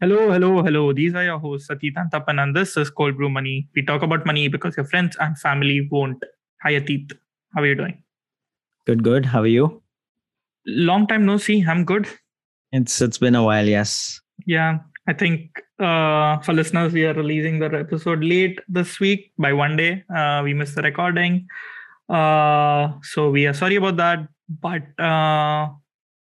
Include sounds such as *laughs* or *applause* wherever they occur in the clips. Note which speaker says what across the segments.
Speaker 1: Hello, hello, hello. These are your hosts, Atit and Tapan, and this is Cold Brew Money. We talk about money because your friends and family won't. Hi, Atit. How are you doing?
Speaker 2: Good, good. How are you?
Speaker 1: Long time no see. I'm good.
Speaker 2: It's it's been a while, yes.
Speaker 1: Yeah, I think uh, for listeners, we are releasing the episode late this week by one day. Uh, we missed the recording, uh, so we are sorry about that. But uh,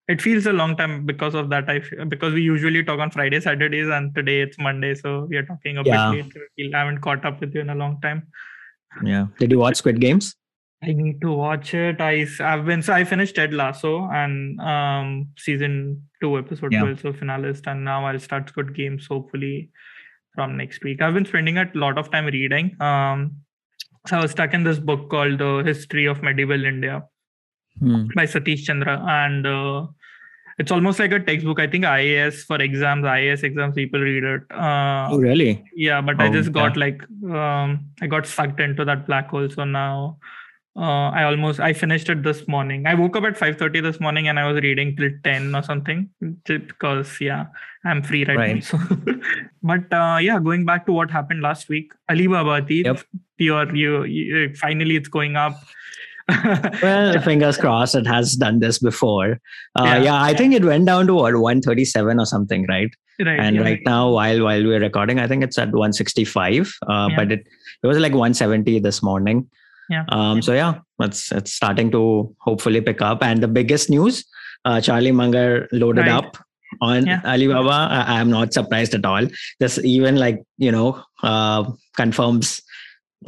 Speaker 1: it feels a long time because of that. I feel, because we usually talk on Friday, Saturdays, and today it's Monday, so we are talking a
Speaker 2: Yeah.
Speaker 1: bit late. We haven't caught up with you in a long time.
Speaker 2: Yeah. Did you watch Squid Games?
Speaker 1: I need to watch it. I I've been so I finished Ted Lasso and um season two episode
Speaker 2: Yeah.
Speaker 1: twelve, so finalist, and now I'll start Squid Games hopefully from next week. I've been spending a lot of time reading. Um, so I was stuck in this book called The History of Medieval India
Speaker 2: Hmm.
Speaker 1: by Satish Chandra, and uh, it's almost like a textbook. I think IAS for exams, IAS exams, people read it. Uh,
Speaker 2: Oh, really?
Speaker 1: yeah but i
Speaker 2: Oh,
Speaker 1: just got
Speaker 2: yeah.
Speaker 1: like um i got sucked into that black hole so now uh, i almost i finished it this morning i woke up at 5.30 this morning and i was reading till 10 or something because yeah i'm free right, now
Speaker 2: Right.
Speaker 1: so *laughs* but uh, yeah going back to what happened last week alibaba
Speaker 2: Yep.
Speaker 1: you're, you, you finally it's going up *laughs*
Speaker 2: Well, fingers crossed it has done this before. Uh,
Speaker 1: Yeah.
Speaker 2: yeah. I think it went down to what 137 or something, right?
Speaker 1: right
Speaker 2: and
Speaker 1: yeah.
Speaker 2: right now, while while we're recording, I think it's at 165. Uh,
Speaker 1: Yeah.
Speaker 2: but it it was like 170 this morning.
Speaker 1: Yeah.
Speaker 2: Um. So yeah, it's it's starting to hopefully pick up. And the biggest news, uh, Charlie Munger loaded
Speaker 1: Right.
Speaker 2: up on
Speaker 1: Yeah.
Speaker 2: Alibaba. I, I'm not surprised at all. This even like you know uh, confirms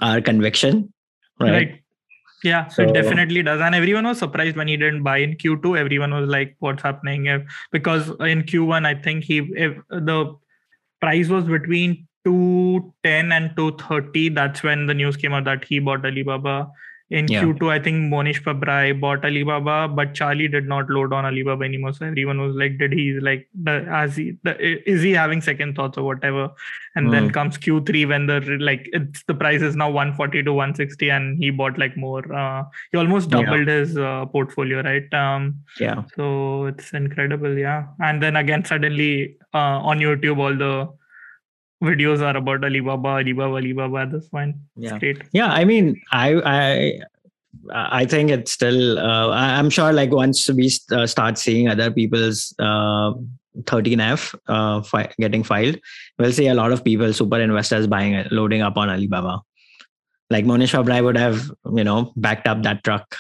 Speaker 2: our conviction, right?
Speaker 1: right yeah so, it definitely does. And everyone was surprised when he didn't buy in q2 everyone was like what's happening because in q1 i think he if the price was between 210 and 230 that's when the news came out that he bought alibaba in
Speaker 2: Yeah.
Speaker 1: q2 i think mohnish pabrai bought alibaba but charlie did not load on alibaba anymore so everyone was like did he like the as he the, is he having second thoughts or whatever and then
Speaker 2: Mm.
Speaker 1: comes q3 when the like it's the price is now 140 to 160 and he bought like more uh he almost
Speaker 2: Yeah.
Speaker 1: doubled his uh, portfolio right um
Speaker 2: Yeah.
Speaker 1: so it's incredible yeah and then again suddenly uh, on youtube all the videos are about alibaba alibaba alibaba at this point
Speaker 2: Yeah.
Speaker 1: it's great
Speaker 2: Yeah, I mean, I I I think it's still. Uh, I- I'm sure, like once we st- uh, start seeing other people's uh, 13F uh, fi- getting filed, we'll see a lot of people, super investors, buying it, loading up on Alibaba. Like Mohnish Pabrai would have, you know, backed up that truck.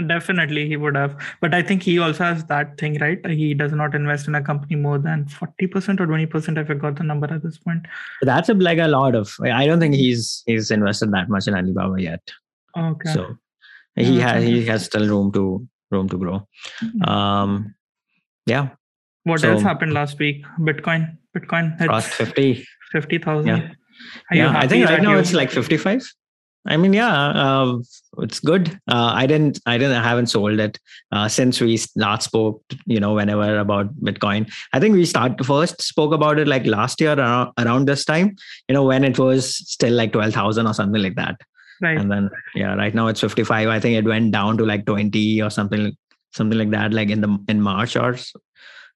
Speaker 1: Definitely he would have but i think he also has that thing right he does not invest in a company more than 40% or 20% i forgot the number at this point
Speaker 2: That's a, like a lot of. I don't think he's he's invested that much in Alibaba yet.
Speaker 1: okay
Speaker 2: So he has he has still room to room to grow. Um, yeah,
Speaker 1: what
Speaker 2: so-
Speaker 1: else happened last week bitcoin bitcoin
Speaker 2: crossed
Speaker 1: hits
Speaker 2: fifty.
Speaker 1: 50000
Speaker 2: Yeah.
Speaker 1: Are
Speaker 2: yeah, I think right now
Speaker 1: you-
Speaker 2: it's like 55. I mean, yeah, uh, it's good. Uh, I didn't, I didn't, I haven't sold it uh, since we last spoke. You know, whenever about Bitcoin, I think we start first spoke about it like last year around, around this time. You know, when it was still like 12,000 or something like that.
Speaker 1: right
Speaker 2: And then, yeah, right now it's 55. I think it went down to like 20 or something, something like that, like in the in March or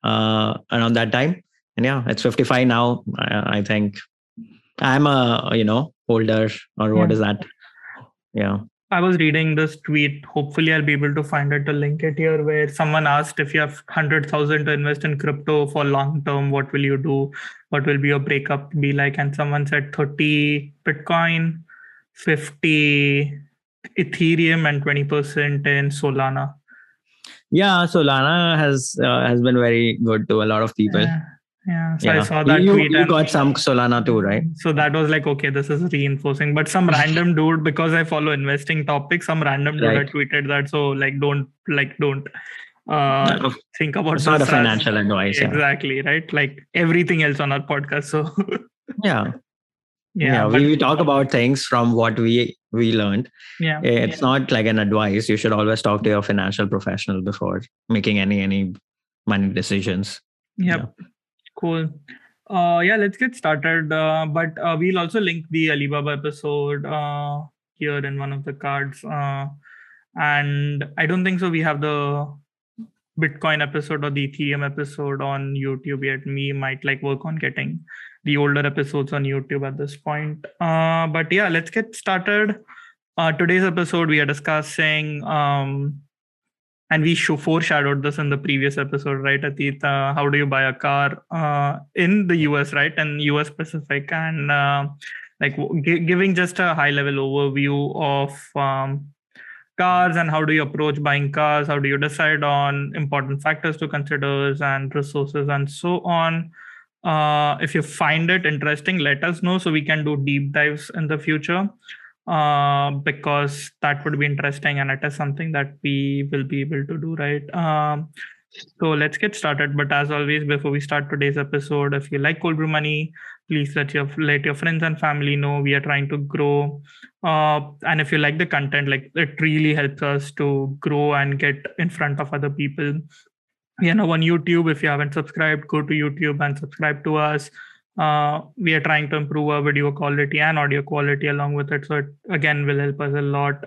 Speaker 2: uh, around that time. And yeah, it's 55 now. I, I think I'm a you know holder or what
Speaker 1: Yeah.
Speaker 2: is that? Yeah,
Speaker 1: I was reading this tweet. Hopefully, I'll be able to find it to link it here. Where someone asked if you have hundred thousand to invest in crypto for long term, what will you do? What will be your breakup be like? And someone said thirty Bitcoin, fifty Ethereum, and twenty percent in Solana.
Speaker 2: yeah. Solana has uh, has been very good to a lot of people.
Speaker 1: Yeah, yeah. So
Speaker 2: yeah,
Speaker 1: I saw that
Speaker 2: you,
Speaker 1: tweet.
Speaker 2: you
Speaker 1: and-
Speaker 2: got some Solana too, right?
Speaker 1: So that was like, okay, this is reinforcing. But some random *laughs* dude, because I follow investing topics, some random dude
Speaker 2: Right.
Speaker 1: tweeted that. So like, don't like, don't uh,
Speaker 2: No,
Speaker 1: think about
Speaker 2: it's not a
Speaker 1: this as-
Speaker 2: financial advice. Yeah,
Speaker 1: Exactly right. Like everything else on our podcast. So *laughs*
Speaker 2: yeah,
Speaker 1: yeah,
Speaker 2: yeah.
Speaker 1: but-
Speaker 2: we, we talk about things from what we we learned.
Speaker 1: yeah,
Speaker 2: It's not like an advice. You should always talk to your financial professional before making any any money decisions.
Speaker 1: Yep. Cool. Uh, yeah, let's get started. Uh, but uh, we'll also link the Alibaba episode uh, here in one of the cards. Uh, and I don't think so. We have the Bitcoin episode or the Ethereum episode on YouTube yet. Me might like work on getting the older episodes on YouTube at this point. Uh, but yeah, let's get started. Uh, today's episode, we are discussing, um, and we show foreshadowed this in the previous episode, right, Atit? Uh, how do you buy a car uh, in the US, right, and US specific, and uh, like giving just a high level overview of um, cars and how do you approach buying cars? How do you decide on important factors to consider and resources and so on? Uh, if you find it interesting let us know so we can do deep dives in the future uh, because that would be interesting and it is something that we will be able to do right? Um, so let's get started. But as always before we start today's episode if you like cold brew money please let your let your friends and family know. We are trying to grow. Uh, and if you like the content like it really helps us to grow and get in front of other people. You know on youtube if you haven't subscribed go to youtube and subscribe to us uh, we are trying to improve our video quality and audio quality along with it so it again will help us a lot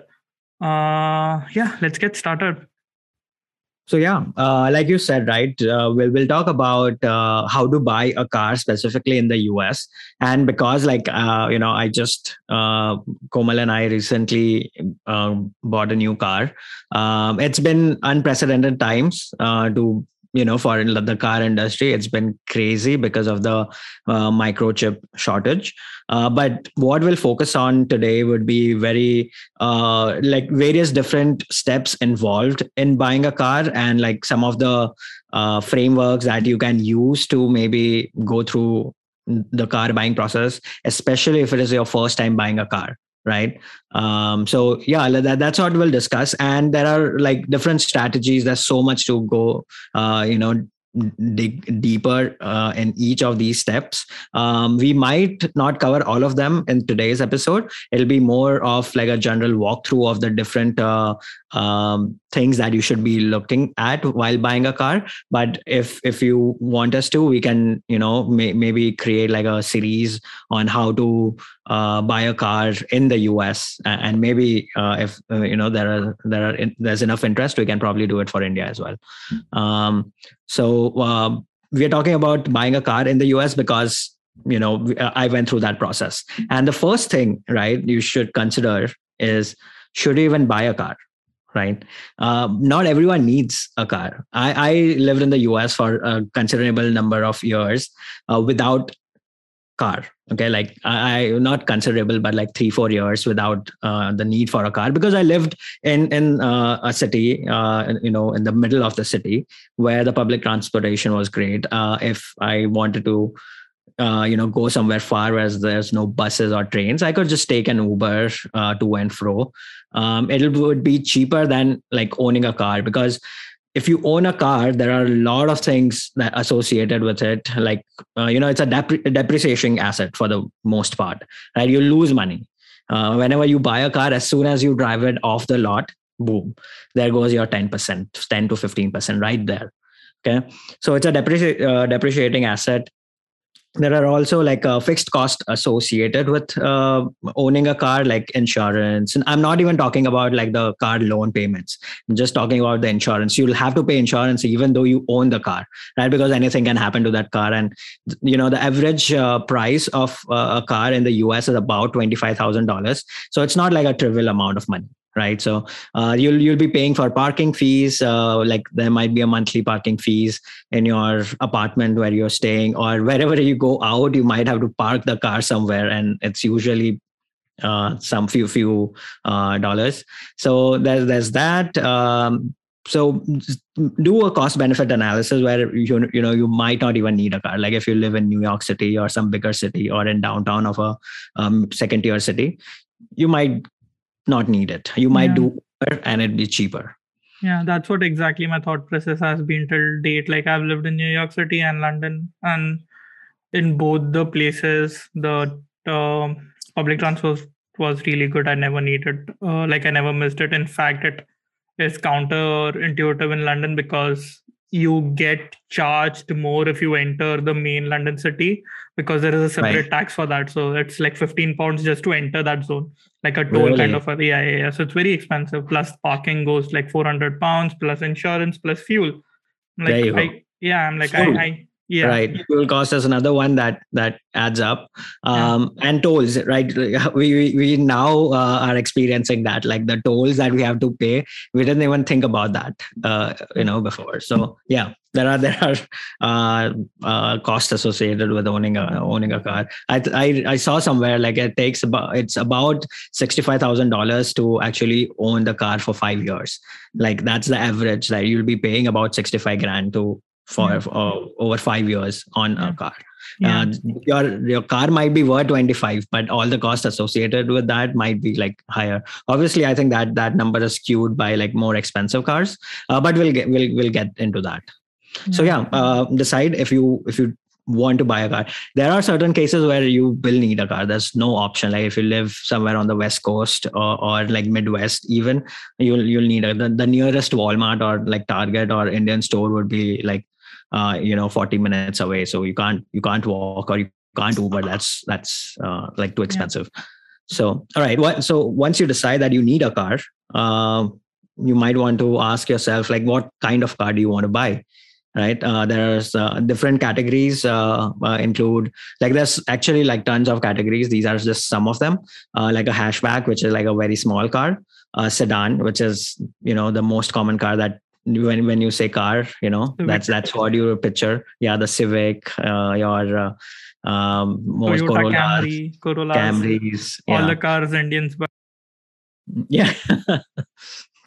Speaker 1: uh, yeah let's get started
Speaker 2: so yeah, uh, like you said, right? Uh, we'll we'll talk about uh, how to buy a car specifically in the US, and because like uh, you know, I just uh, Komal and I recently um, bought a new car. Um, it's been unprecedented times uh, to you know for the car industry it's been crazy because of the uh, microchip shortage. Uh, but what we'll focus on today would be very uh, like various different steps involved in buying a car and like some of the uh, frameworks that you can use to maybe go through the car buying process especially if it is your first time buying a car right? Um so yeah that, that's what we'll discuss. And there are like different strategies. There's so much to go uh you know dig deeper uh, in each of these steps. Um, we might not cover all of them in today's episode. It'll be more of like a general walkthrough of the different uh, um, things that you should be looking at while buying a car. But if if you want us to, we can you know may, maybe create like a series on how to uh, buy a car in the US, and maybe uh, if uh, you know there are there are there's enough interest, we can probably do it for India as well. Um, so um, we are talking about buying a car in the US because you know I went through that process, and the first thing right you should consider is should you even buy a car right? Uh, not everyone needs a car. I, I lived in the us for a considerable number of years uh, without car okay? Like i not considerable but like three four years without uh, the need for a car because i lived in in uh, a city uh, you know in the middle of the city where the public transportation was great. Uh, if i wanted to uh, you know go somewhere far where there's no buses or trains i could just take an uber uh, to and fro. Um, it would be cheaper than like owning a car because if you own a car there are a lot of things that associated with it. Like uh, you know it's a dep- depreciating asset for the most part right? You lose money. Uh, whenever you buy a car as soon as you drive it off the lot boom there goes your 10% 10 to 15% right there. Okay? So it's a depreci- uh, depreciating asset there are also like a fixed cost associated with uh, owning a car like insurance. And i'm not even talking about like the car loan payments. I'm just talking about the insurance. You'll have to pay insurance even though you own the car right? Because anything can happen to that car. And you know the average uh, price of uh, a car in the us is about $25000 so it's not like a trivial amount of money right? So uh, you'll you'll be paying for parking fees uh, like there might be a monthly parking fees in your apartment where you're staying or wherever you go out you might have to park the car somewhere and it's usually uh, some few few uh, dollars. So there's there's that um, so do a cost benefit analysis where you you know you might not even need a car. Like if you live in new york city or some bigger city or in downtown of a um, second tier city you might not need it. You might yeah. do and it'd be cheaper.
Speaker 1: Yeah, that's what exactly my thought process has been till date. Like I've lived in New York City and London, and in both the places, the uh, public transport was really good. I never needed, uh, like I never missed it. In fact, it is counterintuitive in London because you get charged more if you enter the main London city because there is a separate right. tax for that. So it's like 15 pounds just to enter that zone, like a toll really? kind of a yeah, yeah, yeah. So it's very expensive. Plus parking goes like 400 pounds, plus insurance, plus fuel. like I, yeah i'm like I, I yeah
Speaker 2: right fuel cost is another one that that adds up um yeah. and tolls right *laughs* we we, we now uh, are experiencing that like the tolls that we have to pay we didn't even think about that uh, you know before so yeah there are *laughs* there are uh, uh, costs associated with owning a owning a car. I, I I saw somewhere like it takes about it's about sixty five thousand dollars to actually own the car for five years. Like that's the average. Like you'll be paying about sixty five grand to for yeah. uh, over five years on a car. Yeah. Uh, your your car might be worth 25 but all the costs associated with that might be like higher obviously i think that that number is skewed by like more expensive cars uh, but we'll get we'll, we'll get into that yeah. so yeah uh, decide if you if you want to buy a car there are certain cases where you will need a car there's no option like if you live somewhere on the west coast or, or like midwest even you'll you'll need a the, the nearest walmart or like target or indian store would be like uh, you know 40 minutes away. So you can't you can't walk or you can't uber. That's that's uh, like too expensive. Yeah. so all right. What so once you decide that you need a car uh, you might want to ask yourself like what kind of car do you want to buy right? Uh, there's uh, different categories uh, uh, include like there's actually like tons of categories. These are just some of them. Uh, like a hatchback which is like a very small car. A sedan which is you know the most common car that when when you say car you know that's that's what you picture. Yeah the civic uh, your uh, um most
Speaker 1: Toyota Camry, Corollas,
Speaker 2: Camrys
Speaker 1: all yeah. the cars Indians but
Speaker 2: yeah *laughs*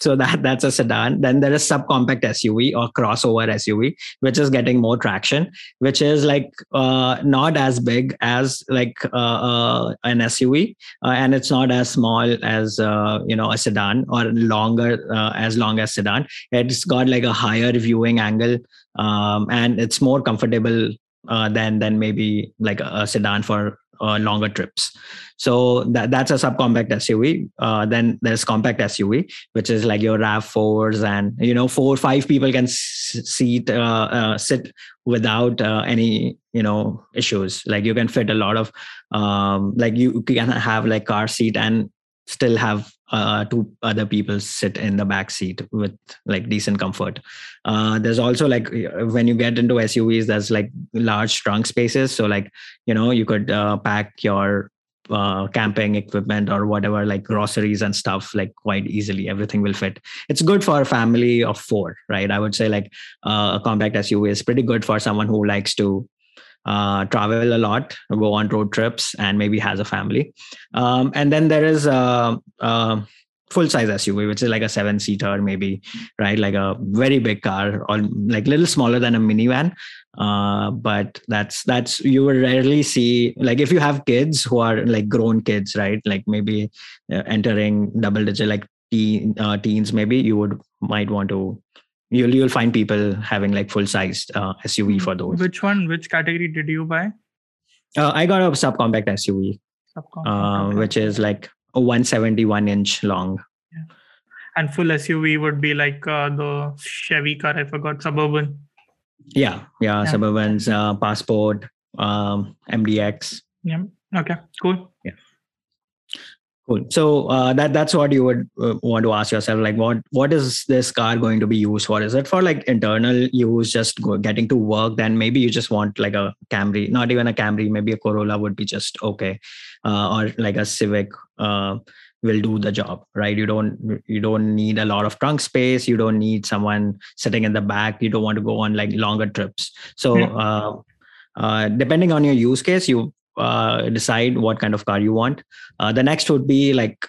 Speaker 2: so that that's a sedan. Then there is subcompact suv or crossover suv which is getting more traction which is like uh, not as big as like uh, uh, an suv uh, and it's not as small as uh, you know a sedan or longer uh, as long as sedan. It's got like a higher viewing angle um, and it's more comfortable than than maybe like a, a sedan for longer trips so that, that's a subcompact SUV. Uh, then there's compact SUV, which is like your RAV4s, and you know, four or five people can seat uh, uh, sit without uh, any you know issues. Like you can fit a lot of um, like you can have like car seat and still have uh, two other people sit in the back seat with like decent comfort. Uh, there's also like when you get into SUVs, there's like large trunk spaces. So like you know you could uh, pack your uh, camping equipment or whatever like groceries and stuff like quite easily everything will fit it's good for a family of four right i would say like uh, a compact suv is pretty good for someone who likes to uh, travel a lot go on road trips and maybe has a family. Um, and then there is a, a full size suv which is like a seven seater maybe right? Like a very big car or like little smaller than a minivan. Uh, but that's that's you will rarely see like if you have kids who are like grown kids right? Like maybe uh, entering double digit like teen, uh, teens maybe you would might want to you'll you'll find people having like full sized uh, suv for those
Speaker 1: which one which category did you buy
Speaker 2: uh, i got a subcompact suv subcompact, uh, okay. which is like a 171 inch long yeah.
Speaker 1: and full suv would be like uh, the chevy car i forgot suburban
Speaker 2: yeah, yeah, yeah. Suburbans, uh, Passport, um, MDX.
Speaker 1: Yeah. Okay. Cool.
Speaker 2: Yeah. Cool. So uh, that that's what you would uh, want to ask yourself, like what what is this car going to be used for? Is it for like internal use, just go, getting to work? Then maybe you just want like a Camry, not even a Camry, maybe a Corolla would be just okay, uh, or like a Civic. Uh, will do the job right you don't you don't need a lot of trunk space you don't need someone sitting in the back you don't want to go on like longer trips so yeah. uh, uh, depending on your use case you uh, decide what kind of car you want. Uh, the next would be like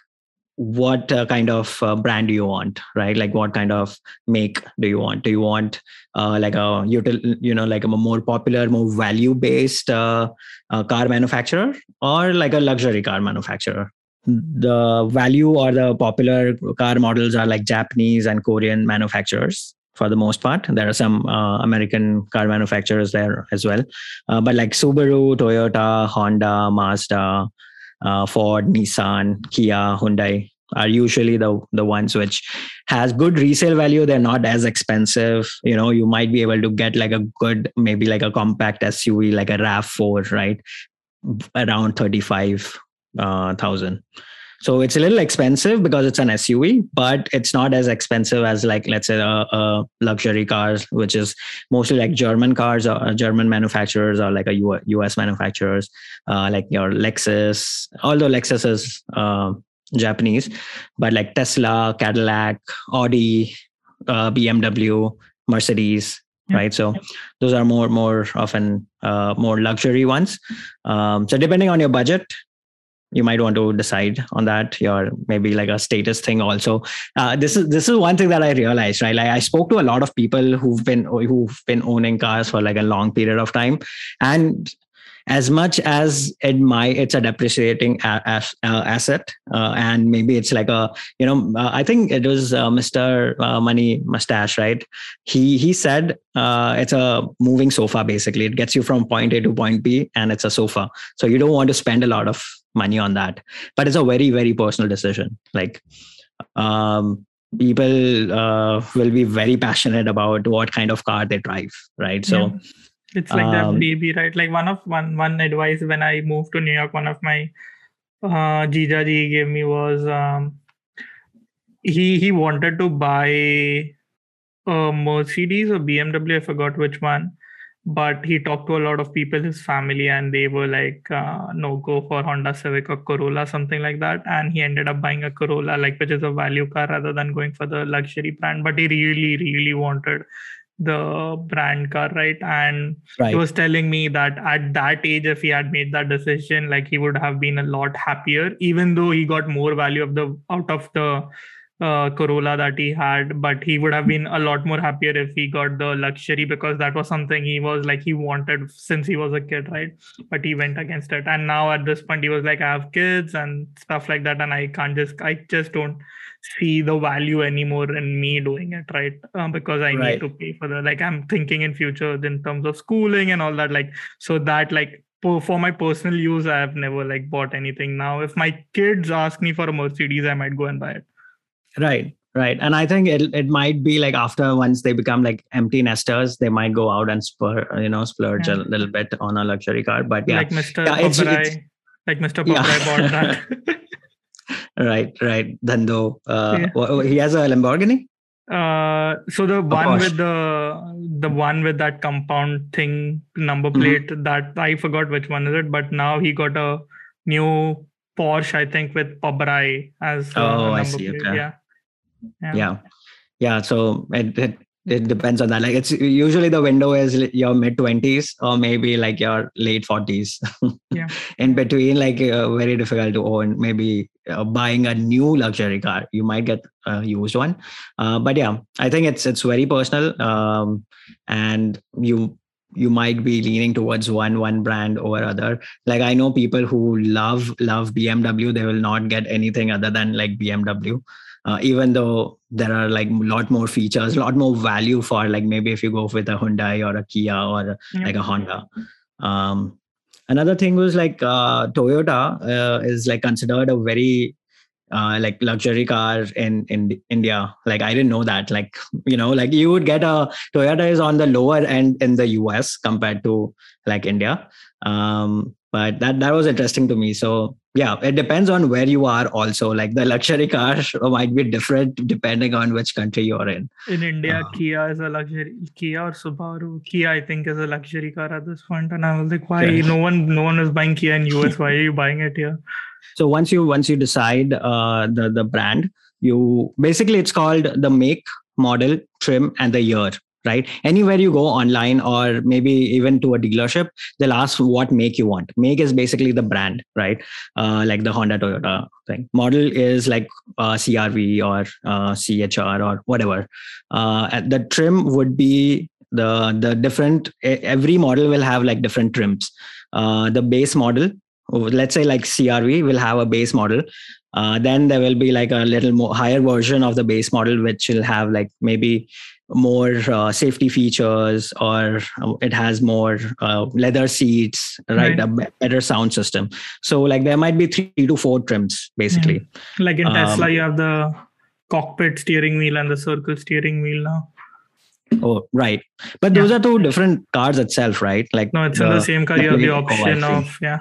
Speaker 2: what uh, kind of uh, brand do you want right? Like what kind of make do you want? Do you want like a you know like a more popular more value based car manufacturer or like a luxury car manufacturer? The value or the popular car models are like Japanese and Korean manufacturers for the most part. There are some uh, American car manufacturers there as well. Uh, but like Subaru, Toyota, Honda, Mazda, uh, Ford, Nissan, Kia, Hyundai are usually the the ones which has good resale value they're not as expensive you know you might be able to get like a good maybe like a compact suv like a rav4 right around 35 uh, thousand. So it's a little expensive because it's an SUV, but it's not as expensive as like let's say a, a luxury cars, which is mostly like German cars or German manufacturers or like a US manufacturers, uh, like your Lexus. Although Lexus is uh, Japanese, but like Tesla, Cadillac, Audi, uh, BMW, Mercedes, yeah. right? So those are more more often uh, more luxury ones. Um, so depending on your budget, you might want to decide on that your maybe like a status thing also. Uh, this is this is one thing that i realized right? Like i spoke to a lot of people who've been who've been owning cars for like a long period of time. And as much as it it's a depreciating a, asset uh, and maybe it's like a you know uh, i think it was uh, mr uh, money mustache right? He he said uh, it's a moving sofa basically. It gets you from point a to point b and it's a sofa. So you don't want to spend a lot of money on that. But it's a very very personal decision. Like um, people uh, will be very passionate about what kind of car they drive right? So yeah.
Speaker 1: it's like um, that baby right? Like one of one one advice when i moved to new york one of my uh jijaji gave me was um he he wanted to buy a mercedes or bmw i forgot which one but he talked to a lot of people his family and they were like uh, no go for honda civic or corolla something like that. And he ended up buying a corolla like which is a value car rather than going for the luxury brand. But he really really wanted the brand car right? And right. he was telling me that at that age if he had made that decision like he would have been a lot happier even though he got more value of the out of the uh, Corolla that he had, but he would have been a lot more happier if he got the luxury because that was something he was like he wanted since he was a kid, right? But he went against it, and now at this point he was like, I have kids and stuff like that, and I can't just, I just don't see the value anymore in me doing it, right? Um, because I right. need to pay for the like I'm thinking in future in terms of schooling and all that, like so that like for my personal use, I have never like bought anything. Now, if my kids ask me for a Mercedes, I might go and buy it.
Speaker 2: Right. Right. And I think it it might be like after once they become like empty nesters, they might go out and spur, you know, splurge yeah. a little bit on a luxury car. But yeah,
Speaker 1: like Mr. Yeah, it's, it's, like Mr. Pabrai yeah. bought *laughs* that.
Speaker 2: right, right. Dhandho. Uh, yeah. he has a Lamborghini.
Speaker 1: Uh, so the one with the the one with that compound thing number mm-hmm. plate mm-hmm. that I forgot which one is it, but now he got a new Porsche, I think, with Pabrai as
Speaker 2: uh, oh, I see. Okay. Yeah. Yeah. yeah, yeah. So it, it it depends on that. Like it's usually the window is your mid twenties or maybe like your late forties. *laughs* yeah. In between, like uh, very difficult to own. Maybe uh, buying a new luxury car, you might get a used one. Uh, but yeah, I think it's it's very personal. Um, and you you might be leaning towards one one brand over other like i know people who love love bmw they will not get anything other than like bmw uh, even though there are like a lot more features a lot more value for like maybe if you go with a hyundai or a kia or yeah. like a honda um, another thing was like uh, toyota uh, is like considered a very uh, like luxury car in in India. Like I didn't know that. Like you know, like you would get a Toyota is on the lower end in the US compared to like India. Um, but that that was interesting to me. So yeah, it depends on where you are. Also, like the luxury *laughs* car might be different depending on which country you're in.
Speaker 1: In India, uh, Kia is a luxury. Kia or Subaru. Kia, I think, is a luxury car at this point. And I was like, why yeah. no one no one is buying Kia in US? why *laughs* are you buying it here?
Speaker 2: so once you once you decide uh, the the brand you basically it's called the make model trim and the year right? Anywhere you go online or maybe even to a dealership they'll ask what make you want. Make is basically the brand right? Uh, like the honda toyota thing. Model is like uh, crv or uh, chr or whatever. Uh, the trim would be the the different every model will have like different trims. Uh, the base model let's say like crv will have a base model. Uh, then there will be like a little more higher version of the base model which will have like maybe more uh, safety features or it has more uh, leather seats right, right. a better sound system so like there might be three to four trims basically
Speaker 1: yeah. like in tesla um, you have the cockpit steering wheel and the circle steering wheel now
Speaker 2: Oh, right. But those are two different cars itself, right? Like
Speaker 1: no, it's the, in the same car. You have the option of yeah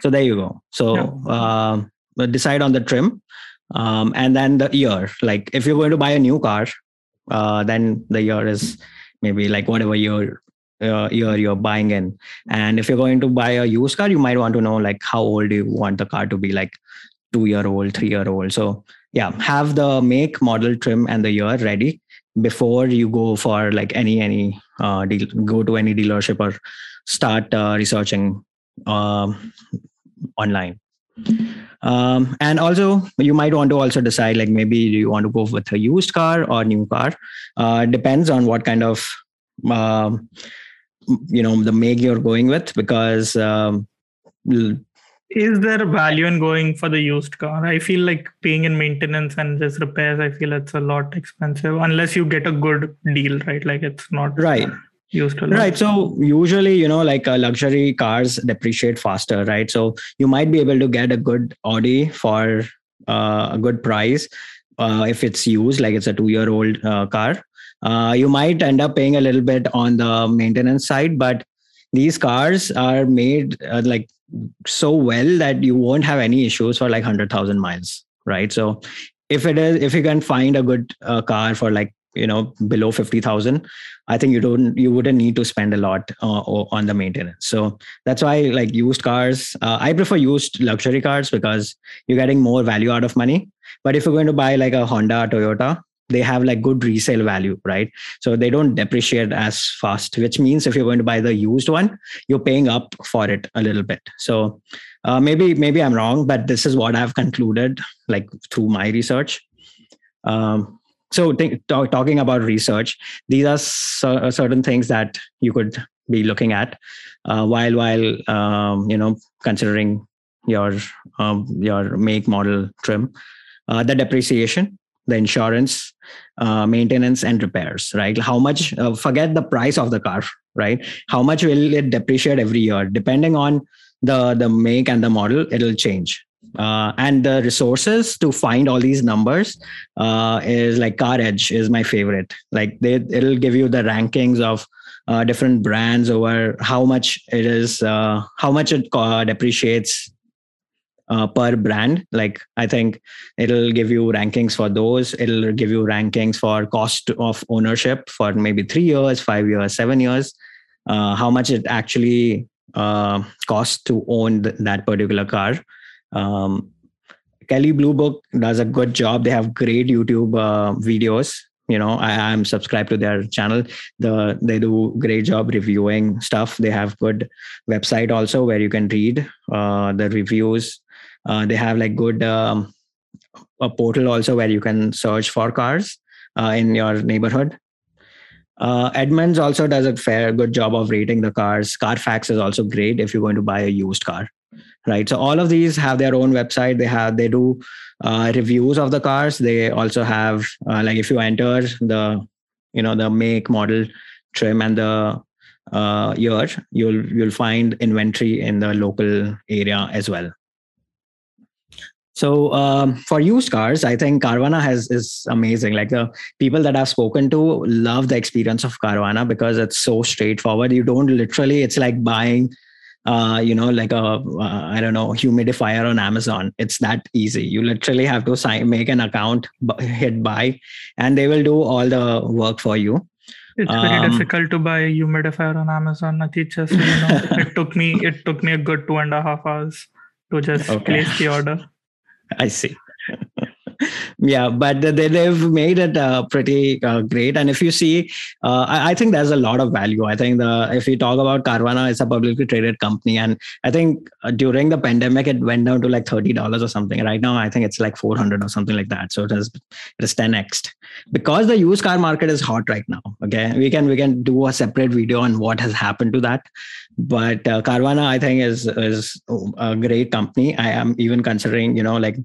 Speaker 2: so there you go so yeah. uh, decide on the trim um, and then the year like if you're going to buy a new car uh, then the year is maybe like whatever year uh, year you're buying in. And if you're going to buy a used car you might want to know like how old you want the car to be like two year old three year old so yeah have the make model trim and the year ready before you go for like any any uh, deal, go to any dealership or start uh, researching um, online um, and also you might want to also decide like maybe you want to go with a used car or new car? Uh, depends on what kind of um, you know the make you're going with because um,
Speaker 1: is there value in going for the used car? I feel like paying in maintenance and just repairs i feel it's a lot expensive unless you get a good deal right? Like it's not
Speaker 2: right
Speaker 1: used
Speaker 2: to right so usually you know like uh, luxury cars depreciate faster right? So you might be able to get a good audi for uh, a good price uh, if it's used like it's a two year old uh, car. Uh, you might end up paying a little bit on the maintenance side but these cars are made uh, like so well that you won't have any issues for like 100000 miles right? So if it is if you can find a good car for like you know below 50000 i think you don't you wouldn't need to spend a lot uh, on the maintenance. So that's why like used cars uh, i prefer used luxury cars because you're getting more value out of money. But if you're going to buy like a honda toyota they have like good resale value right? So they don't depreciate as fast which means if you're going to buy the used one you're paying up for it a little bit. So uh, maybe maybe i'm wrong but this is what i've concluded like through my research. Um, so th- talk, talking about research these are c- certain things that you could be looking at uh, while while um, you know considering your um, your make model trim. Uh, the depreciation the insurance uh, maintenance and repairs right? How much uh, forget the price of the car right? How much will it depreciate every year? Depending on the the make and the model it'll change uh, and the resources to find all these numbers uh, is like CarEdge is my favorite. Like they it'll give you the rankings of uh, different brands over how much it is uh, how much it depreciates uh, per brand. Like i think it'll give you rankings for those. It'll give you rankings for cost of ownership for maybe three years five years seven years. Uh, how much it actually costs to own th- that particular car um, Kelley Blue Book does a good job. They have great YouTube uh, videos. You know, I am subscribed to their channel. The they do great job reviewing stuff. They have good website also where you can read uh, the reviews. Uh, they have like good um, a portal also where you can search for cars uh, in your neighborhood. Uh, Edmunds also does a fair good job of rating the cars. Carfax is also great if you're going to buy a used car right so all of these have their own website they have they do uh, reviews of the cars they also have uh, like if you enter the you know the make model trim and the uh, year you'll you'll find inventory in the local area as well so um, for used cars, I think Carvana has is amazing. Like the people that I've spoken to love the experience of Carvana because it's so straightforward. You don't literally, it's like buying uh, you know, like a uh, I don't know humidifier on Amazon. It's that easy. You literally have to sign, make an account, hit buy, and they will do all the work for you.
Speaker 1: It's very um, difficult to buy a humidifier on Amazon. Nati, just you know, *laughs* it took me it took me a good two and a half hours to just okay. place the order. *laughs*
Speaker 2: I see yeah but they, they've made it uh, pretty uh, great. And if you see uh, I, I, think there's a lot of value. I think the if we talk about carvana it's a publicly traded company. And i think uh, during the pandemic it went down to like $30 or something. Right now i think it's like 400 or something like that. So it is it is 10x because the used car market is hot right now okay? We can we can do a separate video on what has happened to that but uh, carvana i think is is a great company i am even considering you know like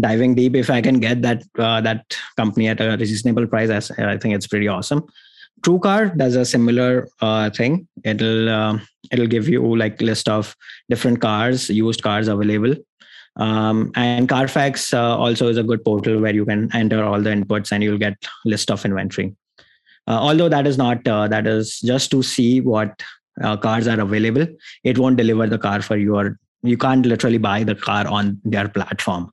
Speaker 2: diving deep if i can get that uh, that company at a reasonable price i think it's pretty awesome TrueCar does a similar uh, thing. It'll uh, it'll give you like list of different cars, used cars available, um, and Carfax uh, also is a good portal where you can enter all the inputs and you'll get list of inventory. Uh, although that is not uh, that is just to see what uh, cars are available. It won't deliver the car for you, or you can't literally buy the car on their platform.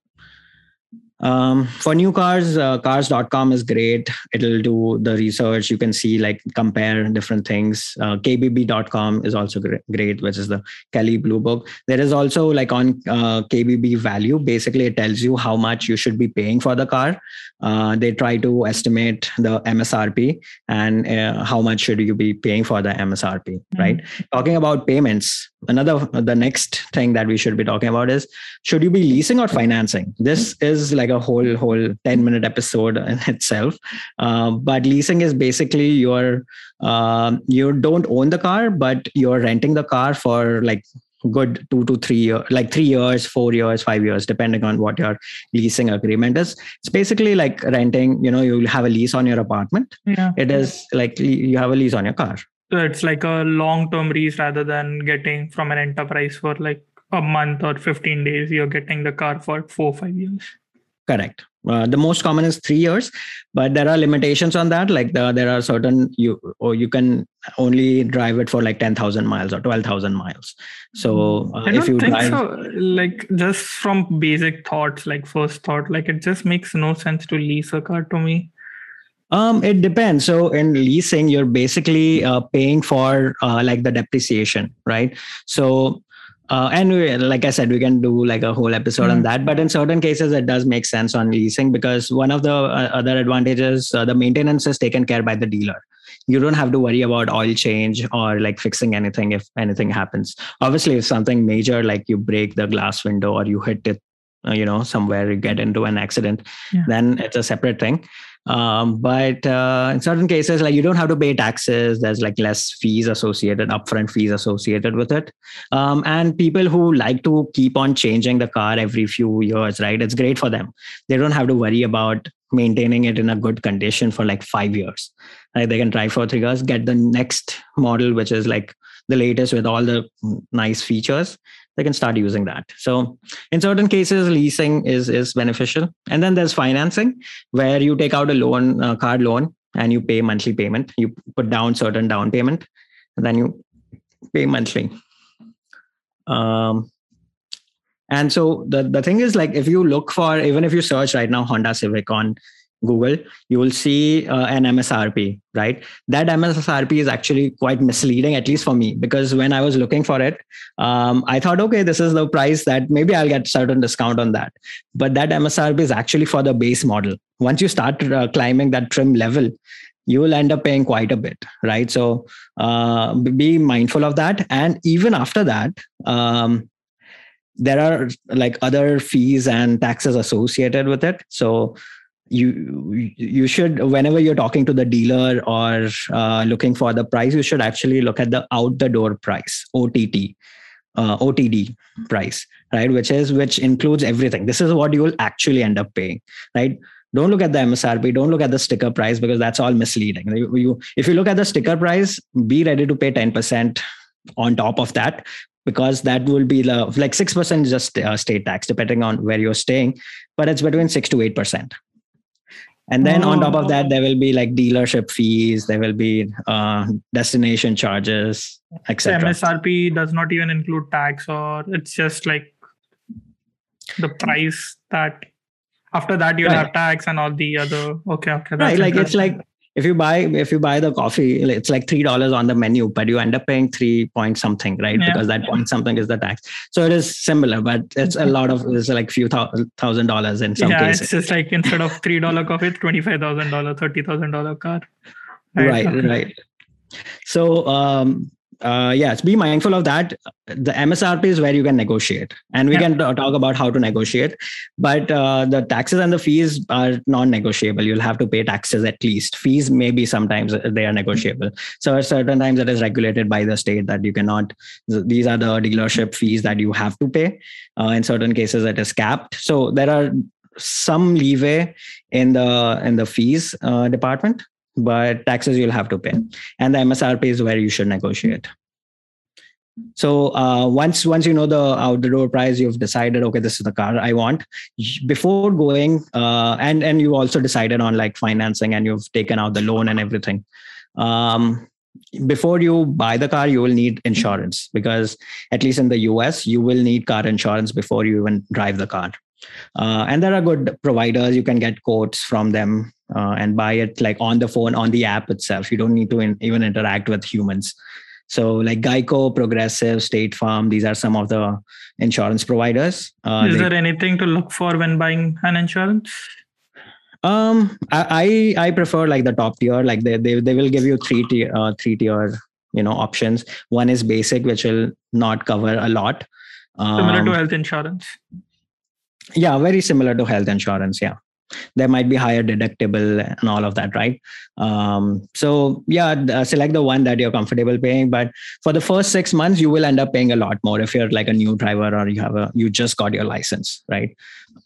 Speaker 2: Um, for new cars uh, cars.com is great. It'll do the research. You can see like compare different things. Uh, kbb.com is also great which is the kelley blue book. There is also like on uh, kbb value basically it tells you how much you should be paying for the car. Uh, they try to estimate the msrp and uh, how much should you be paying for the msrp mm-hmm. right? Talking about payments another the next thing that we should be talking about is should you be leasing or financing? This is like a whole whole 10 minute episode in itself. Uh, but leasing is basically your uh, you don't own the car but you're renting the car for like good two to three years like three years four years five years depending on what your leasing agreement is. It's basically like renting you know you have a lease on your apartment.
Speaker 1: Yeah.
Speaker 2: It is like you have a lease on your car.
Speaker 1: So it's like a long term lease rather than getting from an enterprise for like a month or 15 days you're getting the car for four five years
Speaker 2: correct uh, the most common is three years but there are limitations on that like the, there are certain you or you can only drive it for like 10000 miles or 12000 miles so
Speaker 1: hmm. uh, if you drive so. like just from basic thoughts like first thought like it just makes no sense to lease a car to me
Speaker 2: um, it depends. So in leasing, you're basically uh, paying for uh, like the depreciation, right? So uh, and we, like I said, we can do like a whole episode mm-hmm. on that. But in certain cases, it does make sense on leasing because one of the uh, other advantages, uh, the maintenance is taken care by the dealer. You don't have to worry about oil change or like fixing anything if anything happens. Obviously, if something major like you break the glass window or you hit it, uh, you know, somewhere you get into an accident, yeah. then it's a separate thing. Um, but uh, in certain cases, like you don't have to pay taxes. There's like less fees associated, upfront fees associated with it. Um, and people who like to keep on changing the car every few years, right? It's great for them. They don't have to worry about maintaining it in a good condition for like five years. Like they can drive for three years, get the next model, which is like the latest with all the nice features they can start using that. So in certain cases leasing is is beneficial. And then there's financing where you take out a loan a card loan and you pay monthly payment. You put down certain down payment and then you pay monthly. Um, and so the, the thing is like if you look for even if you search right now honda civic on Google, you will see uh, an MSRP, right? That MSRP is actually quite misleading, at least for me, because when I was looking for it, um, I thought, okay, this is the price that maybe I'll get certain discount on that. But that MSRP is actually for the base model. Once you start uh, climbing that trim level, you will end up paying quite a bit, right? So uh, be mindful of that. And even after that, um, there are like other fees and taxes associated with it. So you you should whenever you're talking to the dealer or uh, looking for the price you should actually look at the out the door price ott uh, otd price right? Which is which includes everything. This is what you will actually end up paying right? Don't look at the msrp don't look at the sticker price because that's all misleading. You, you, if you look at the sticker price be ready to pay 10% on top of that because that will be the like 6% just uh, state tax depending on where you're staying but it's between 6 to 8% and then oh. on top of that there will be like dealership fees there will be uh, destination charges etc
Speaker 1: msrp does not even include tax or it's just like the price that after that you'll right. have tax and all the other okay okay
Speaker 2: right like it's like if you buy if you buy the coffee it's like three dollars on the menu but you end up paying three point something right? Yeah. because that point something is the tax. So it is similar but it's a lot of it's like few thousand dollars in some yeah, cases.
Speaker 1: it's just like instead of three dollar coffee it's twenty five thousand dollar thirty thousand dollar car.
Speaker 2: Right right, right. so um uh, yes, be mindful of that. The MSRP is where you can negotiate, and we yeah. can talk about how to negotiate. But uh, the taxes and the fees are non-negotiable. You'll have to pay taxes at least. Fees maybe sometimes they are negotiable. So at certain times it is regulated by the state that you cannot. These are the dealership fees that you have to pay. Uh, in certain cases, it is capped. So there are some leeway in the in the fees uh, department but taxes you'll have to pay. And the msrp is where you should negotiate. So uh, once once you know the out the door price you've decided okay this is the car i want. Before going uh, and and you also decided on like financing and you've taken out the loan and everything um, before you buy the car you will need insurance because at least in the us you will need car insurance before you even drive the car uh, and there are good providers. You can get quotes from them uh, and buy it like on the phone on the app itself. You don't need to in, even interact with humans. So like geico progressive state farm these are some of the insurance providers.
Speaker 1: Uh, is they, there anything to look for when buying an insurance?
Speaker 2: Um i i prefer like the top tier. Like they they, they will give you three tier uh, three tier you know options. One is basic which will not cover a lot.
Speaker 1: Similar um, to health insurance
Speaker 2: yeah very similar to health insurance yeah. There might be higher deductible and all of that right? Um, so yeah select the one that you're comfortable paying but for the first six months you will end up paying a lot more if you're like a new driver or you have a you just got your license right?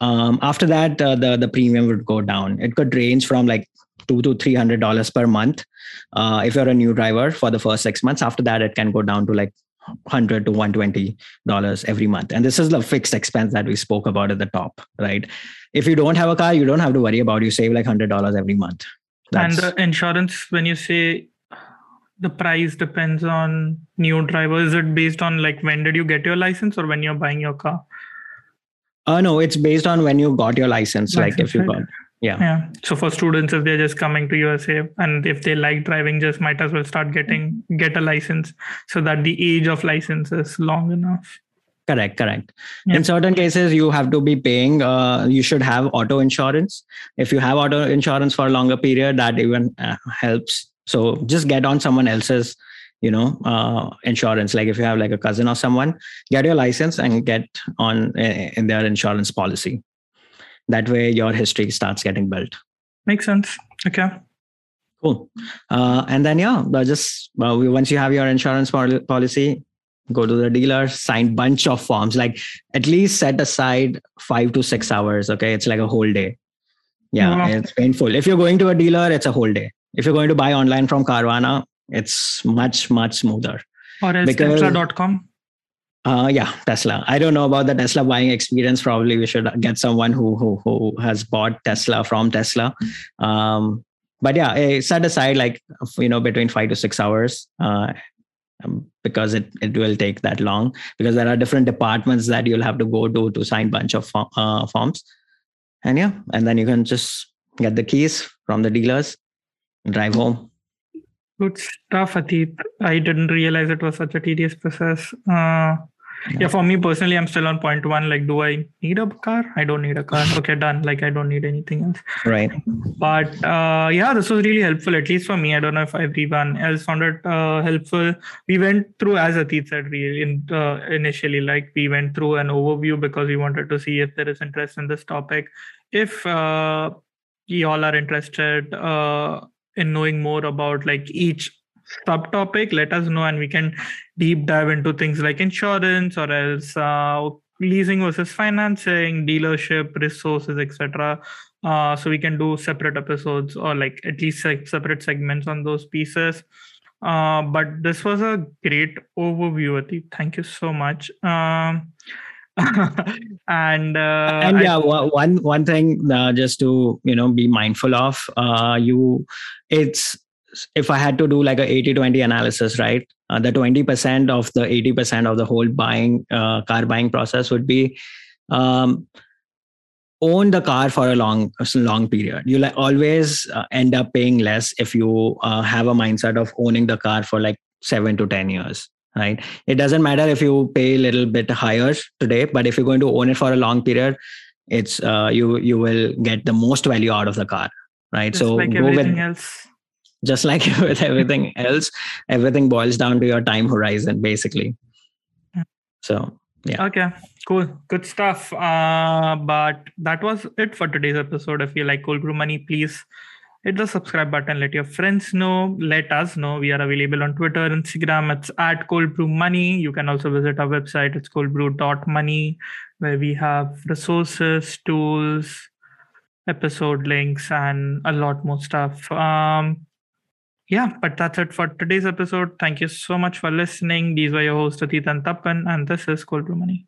Speaker 2: Um, after that uh, the the premium would go down. It could range from like two to three hundred dollars per month uh, if you're a new driver for the first six months. After that it can go down to like 100 to 120 dollars every month. And this is the fixed expense that we spoke about at the top right? If you don't have a car you don't have to worry about you save like 100 dollars every month.
Speaker 1: That's, and the insurance when you say the price depends on new driver is it based on like when did you get your license or when you're buying your car?
Speaker 2: Uh no it's based on when you got your license, license like if you got yeah.
Speaker 1: Yeah. So for students if they're just coming to usa and if they like driving just might as well start getting get a license so that the age of license is long enough.
Speaker 2: Correct correct. Yeah. in certain cases you have to be paying uh, you should have auto insurance. If you have auto insurance for a longer period that even uh, helps. So just get on someone else's you know uh, insurance. Like if you have like a cousin or someone get your license and get on uh, in their insurance policy that way your history starts getting built.
Speaker 1: Makes sense. Okay.
Speaker 2: Cool. Uh, and then yeah just uh, once you have your insurance policy go to the dealer sign bunch of forms. Like at least set aside five to six hours okay? It's like a whole day. Yeah it's painful. If you're going to a dealer it's a whole day. If you're going to buy online from carvana it's much much smoother.
Speaker 1: Or else because, tesla.com
Speaker 2: uh, yeah, Tesla. I don't know about the Tesla buying experience. Probably we should get someone who who who has bought Tesla from Tesla. Um, but yeah, eh, set aside like you know between five to six hours uh, um, because it it will take that long because there are different departments that you'll have to go to to sign bunch of uh, forms. And yeah, and then you can just get the keys from the dealers, drive home.
Speaker 1: Good stuff, Atit. I didn't realize it was such a tedious process. Uh, yeah. yeah. for me personally i'm still on point one like do i need a car? I don't need a car. *laughs* Okay done. Like i don't need anything else.
Speaker 2: Right.
Speaker 1: But uh, yeah this was really helpful at least for me. I don't know if everyone else found it uh, helpful. We went through as atit said really in, uh, initially like we went through an overview because we wanted to see if there is interest in this topic. If uh, y'all are interested uh, in knowing more about like each subtopic, let us know and we can deep dive into things like insurance or else uh, leasing versus financing, dealership, resources, etc. Uh, so we can do separate episodes or like at least like separate segments on those pieces. Uh, but this was a great overview, Ati. Thank you so much. Um, *laughs* and uh,
Speaker 2: and yeah, I, one one thing uh, just to you know be mindful of, uh, you it's if I had to do like a 80 20 analysis, right? Uh, the 20% of the 80% of the whole buying uh, car buying process would be um, own the car for a long long period. You like always uh, end up paying less if you uh, have a mindset of owning the car for like 7 to 10 years right? It doesn't matter if you pay a little bit higher today but if you're going to own it for a long period it's uh, you you will get the most value out of the car right?
Speaker 1: Just so like go with else
Speaker 2: just like *laughs* with everything else everything boils down to your time horizon basically. So yeah.
Speaker 1: Okay cool. Good stuff. Uh but that was it for today's episode. If you like cold brew money please hit the subscribe button. Let your friends know. Let us know. We are available on twitter instagram. It's at cold brew money. You can also visit our website. It's coldbrew.money where we have resources tools episode links and a lot more stuff. Um yeah, but that's it for today's episode. Thank you so much for listening. These were your hosts, Atit and Tapan, and this is Cold Brew Money.